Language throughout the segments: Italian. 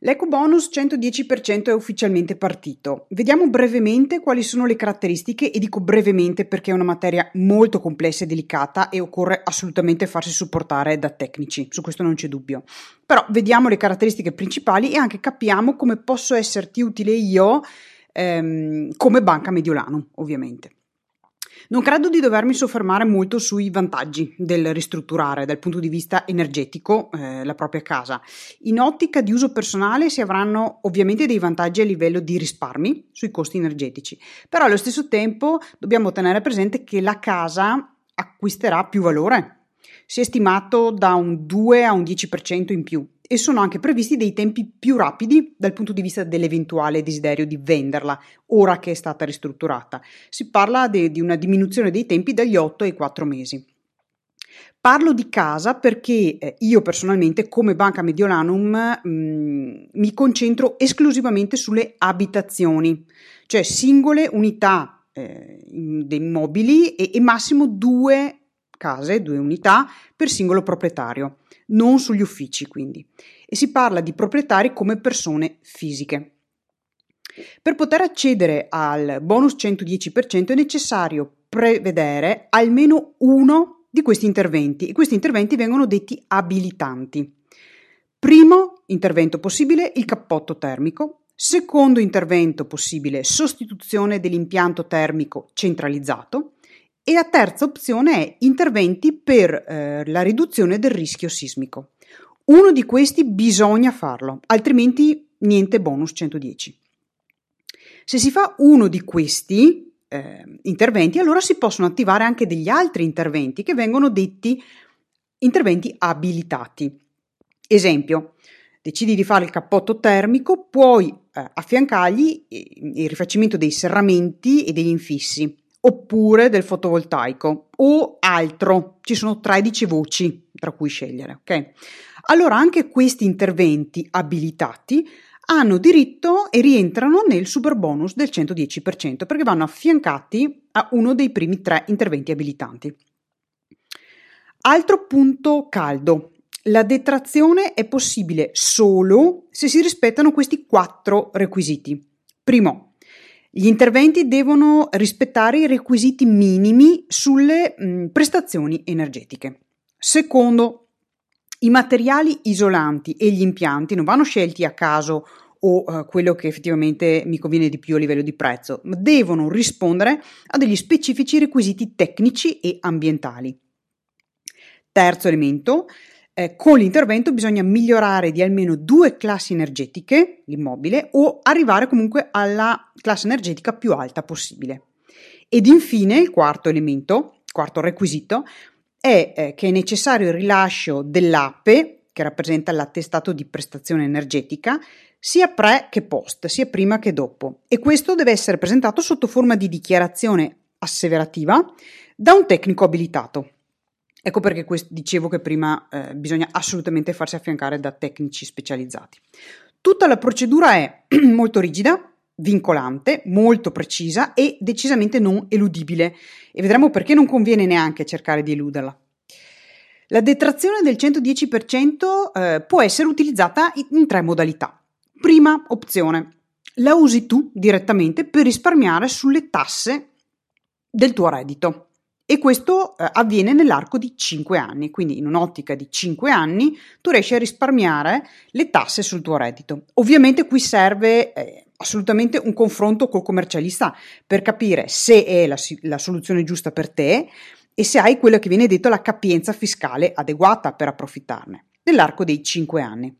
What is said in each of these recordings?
L'ecobonus 110% è ufficialmente partito. Vediamo brevemente quali sono le caratteristiche e dico brevemente perché è una materia molto complessa e delicata e occorre assolutamente farsi supportare da tecnici, su questo non c'è dubbio. Però vediamo le caratteristiche principali e anche capiamo come posso esserti utile io ehm, come banca Mediolanum, ovviamente. Non credo di dovermi soffermare molto sui vantaggi del ristrutturare dal punto di vista energetico eh, la propria casa. In ottica di uso personale si avranno ovviamente dei vantaggi a livello di risparmi sui costi energetici, però allo stesso tempo dobbiamo tenere presente che la casa acquisterà più valore. Si è stimato da un 2 a un 10% in più e sono anche previsti dei tempi più rapidi dal punto di vista dell'eventuale desiderio di venderla ora che è stata ristrutturata. Si parla de, di una diminuzione dei tempi dagli 8 ai 4 mesi. Parlo di casa perché eh, io personalmente come Banca Mediolanum mh, mm, mi concentro esclusivamente sulle abitazioni, cioè singole unità eh, dei immobili e, e massimo due case, due unità per singolo proprietario non sugli uffici quindi, e si parla di proprietari come persone fisiche. Per poter accedere al bonus 110% è necessario prevedere almeno uno di questi interventi e questi interventi vengono detti abilitanti. Primo intervento possibile il cappotto termico, secondo intervento possibile sostituzione dell'impianto termico centralizzato e la terza opzione è interventi per eh, la riduzione del rischio sismico. Uno di questi bisogna farlo, altrimenti niente bonus 110. Se si fa uno di questi eh, interventi, allora si possono attivare anche degli altri interventi che vengono detti interventi abilitati. Esempio, decidi di fare il cappotto termico, puoi eh, affiancargli il rifacimento dei serramenti e degli infissi oppure del fotovoltaico o altro. Ci sono 13 voci tra cui scegliere, ok? Allora anche questi interventi abilitati hanno diritto e rientrano nel super bonus del 110% perché vanno affiancati a uno dei primi tre interventi abilitanti. Altro punto caldo. La detrazione è possibile solo se si rispettano questi quattro requisiti. Primo, gli interventi devono rispettare i requisiti minimi sulle mh, prestazioni energetiche. Secondo, i materiali isolanti e gli impianti non vanno scelti a caso o uh, quello che effettivamente mi conviene di più a livello di prezzo, ma devono rispondere a degli specifici requisiti tecnici e ambientali. Terzo elemento, eh, con l'intervento bisogna migliorare di almeno due classi energetiche l'immobile o arrivare comunque alla classe energetica più alta possibile. Ed infine il quarto elemento, quarto requisito, è eh, che è necessario il rilascio dell'APE, che rappresenta l'attestato di prestazione energetica, sia pre che post, sia prima che dopo. E questo deve essere presentato sotto forma di dichiarazione asseverativa da un tecnico abilitato. Ecco perché quest- dicevo che prima eh, bisogna assolutamente farsi affiancare da tecnici specializzati. Tutta la procedura è molto rigida, vincolante, molto precisa e decisamente non eludibile e vedremo perché non conviene neanche cercare di eluderla. La detrazione del 110% eh, può essere utilizzata in, tre modalità. Prima opzione, la usi tu direttamente per risparmiare sulle tasse del tuo reddito e questo eh, avviene nell'arco di 5 anni, quindi in un'ottica di 5 anni tu riesci a risparmiare le tasse sul tuo reddito. Ovviamente qui serve eh, assolutamente un confronto col commercialista per capire se è la, la soluzione giusta per te e se hai quella che viene detto la capienza fiscale adeguata per approfittarne nell'arco dei 5 anni.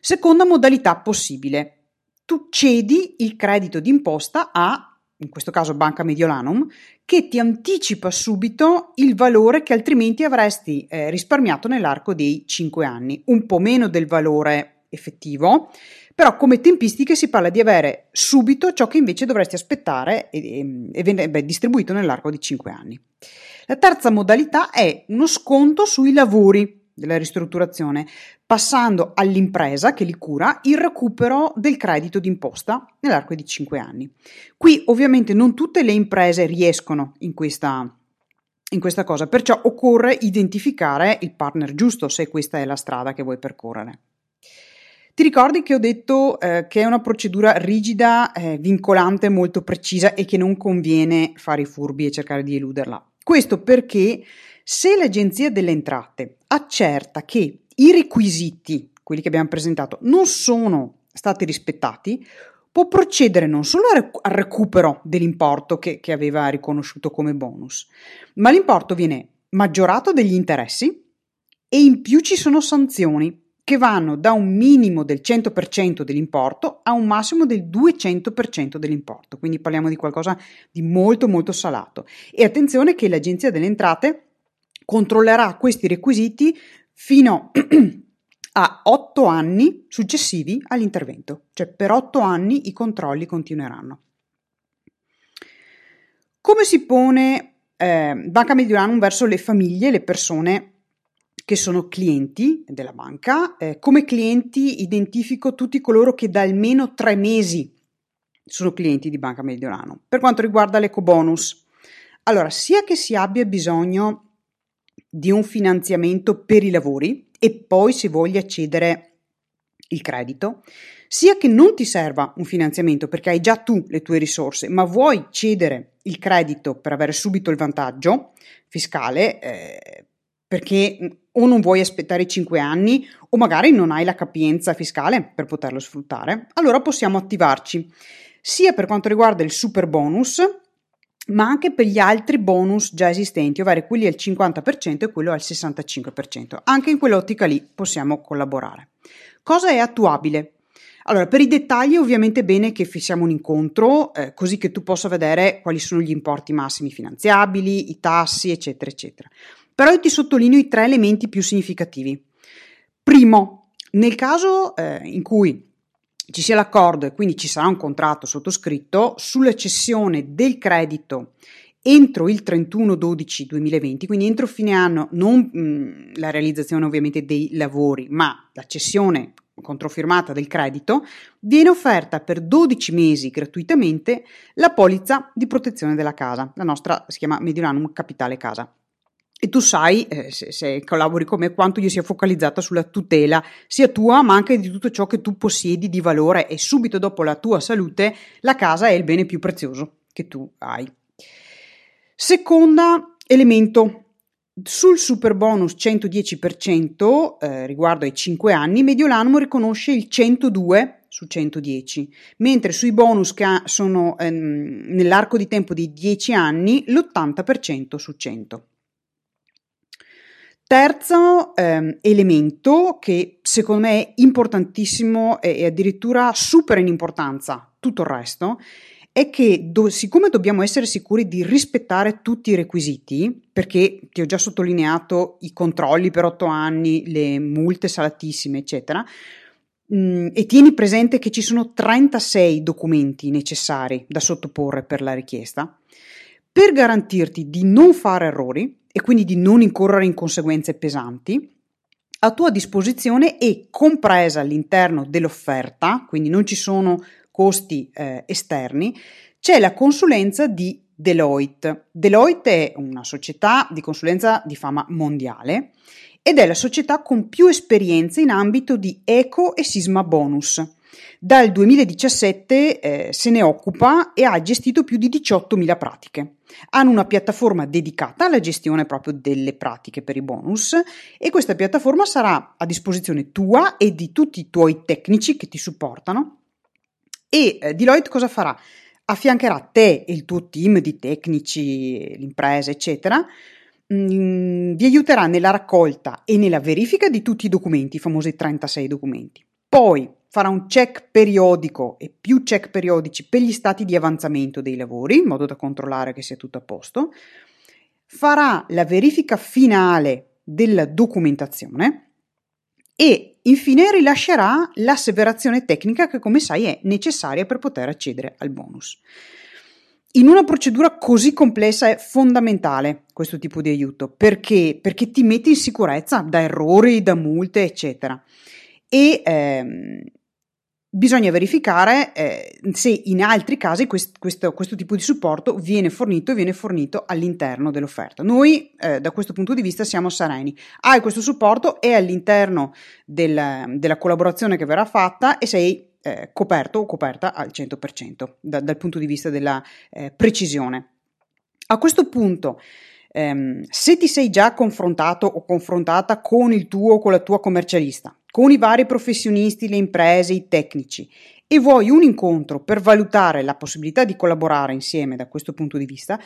Seconda modalità possibile. Tu cedi il credito d'imposta a in questo caso Banca Mediolanum, che ti anticipa subito il valore che altrimenti avresti eh, risparmiato nell'arco dei 5 anni, un po' meno del valore effettivo, però come tempistiche si parla di avere subito ciò che invece dovresti aspettare e, e, e beh, distribuito nell'arco di 5 anni. La terza modalità è uno sconto sui lavori della ristrutturazione, passando all'impresa che li cura il recupero del credito d'imposta nell'arco di 5 anni. Qui ovviamente non tutte le imprese riescono in questa, in questa cosa, perciò occorre identificare il partner giusto se questa è la strada che vuoi percorrere. Ti ricordi che ho detto eh, che è una procedura rigida, eh, vincolante, molto precisa e che non conviene fare i furbi e cercare di eluderla? Questo perché se l'Agenzia delle Entrate accerta che i requisiti, quelli che abbiamo presentato, non sono stati rispettati, può procedere non solo al recupero dell'importo che, che aveva riconosciuto come bonus, ma l'importo viene maggiorato degli interessi e in più ci sono sanzioni che vanno da un minimo del 100% dell'importo a un massimo del 200% dell'importo, quindi parliamo di qualcosa di molto molto salato. E attenzione che l'Agenzia delle Entrate controllerà questi requisiti fino a 8 anni successivi all'intervento, cioè per 8 anni i controlli continueranno. Come si pone eh, Banca Mediolanum verso le famiglie, le persone che sono clienti della banca. Eh, come clienti identifico tutti coloro che da almeno tre mesi sono clienti di Banca Mediolano. Per quanto riguarda l'ecobonus, allora, sia che si abbia bisogno di un finanziamento per i lavori e poi si voglia cedere il credito, sia che non ti serva un finanziamento perché hai già tu le tue risorse, ma vuoi cedere il credito per avere subito il vantaggio fiscale, eh, perché o non vuoi aspettare 5 anni o magari non hai la capienza fiscale per poterlo sfruttare, allora possiamo attivarci sia per quanto riguarda il super bonus, ma anche per gli altri bonus già esistenti, ovvero quelli al 50% e quello al 65%. Anche in quell'ottica lì possiamo collaborare. Cosa è attuabile? Allora, per i dettagli ovviamente è bene che fissiamo un incontro, eh, così che tu possa vedere quali sono gli importi massimi finanziabili, i tassi, eccetera, eccetera. Però io ti sottolineo i tre elementi più significativi. Primo, nel caso eh, in cui ci sia l'accordo e quindi ci sarà un contratto sottoscritto sulla cessione del credito entro il 31-12-2020, quindi entro fine anno, non mh, la realizzazione ovviamente dei lavori, ma la cessione controfirmata del credito, viene offerta per 12 mesi gratuitamente la polizza di protezione della casa. La nostra si chiama Mediolanum Capitale Casa. E tu sai, eh, se, se, collabori con me, quanto io sia focalizzata sulla tutela sia tua, ma anche di tutto ciò che tu possiedi di valore e subito dopo la tua salute la casa è il bene più prezioso che tu hai. Seconda elemento, sul super bonus 110% eh, riguardo ai 5 anni, Mediolanum riconosce il 102 su 110, mentre sui bonus che sono ehm, nell'arco di tempo di 10 anni l'80% su 100. Terzo ehm, elemento che secondo me è importantissimo e addirittura supera in importanza tutto il resto è che do, siccome dobbiamo essere sicuri di rispettare tutti i requisiti, perché ti ho già sottolineato i controlli per otto anni, le multe salatissime, eccetera, mh, mm, e tieni presente che ci sono 36 documenti necessari da sottoporre per la richiesta, per garantirti di non fare errori, e quindi di non incorrere in conseguenze pesanti, a tua disposizione e compresa all'interno dell'offerta, quindi non ci sono costi eh, esterni, c'è la consulenza di Deloitte. Deloitte è una società di consulenza di fama mondiale ed è la società con più esperienze in ambito di eco e sisma bonus. Dal 2017 eh, se ne occupa e ha gestito più di 18.000 pratiche. Hanno una piattaforma dedicata alla gestione proprio delle pratiche per i bonus e questa piattaforma sarà a disposizione tua e di tutti i tuoi tecnici che ti supportano. E eh, Deloitte cosa farà? Affiancherà te e il tuo team di tecnici, l'impresa, eccetera, mm, vi aiuterà nella raccolta e nella verifica di tutti i documenti, i famosi 36 documenti. Poi farà un check periodico e più check periodici per gli stati di avanzamento dei lavori, in modo da controllare che sia tutto a posto, farà la verifica finale della documentazione e infine rilascerà l'asseverazione tecnica che come sai è necessaria per poter accedere al bonus. In una procedura così complessa è fondamentale questo tipo di aiuto perché, perché ti mette in sicurezza da errori, da multe, eccetera. E ehm, bisogna verificare eh, se in altri casi quest, questo, questo, tipo di supporto viene fornito viene fornito all'interno dell'offerta. Noi eh, da questo punto di vista siamo sereni. Hai questo supporto, è all'interno del, della collaborazione che verrà fatta e sei eh, coperto o coperta al 100% da, dal punto di vista della eh, precisione. A questo punto ehm, se ti sei già confrontato o confrontata con il tuo o con la tua commercialista, con i vari professionisti, le imprese, i tecnici e vuoi un incontro per valutare la possibilità di collaborare insieme da questo punto di vista,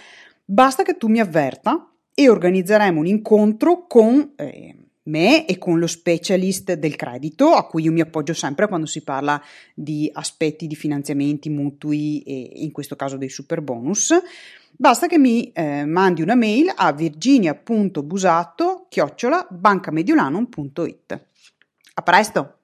basta che tu mi avverta e organizzeremo un incontro con eh, me e con lo specialist del credito, a cui io mi appoggio sempre quando si parla di aspetti di finanziamenti mutui e in questo caso dei super bonus. Basta che mi eh, mandi una mail a virginia.busato Ah, para esto.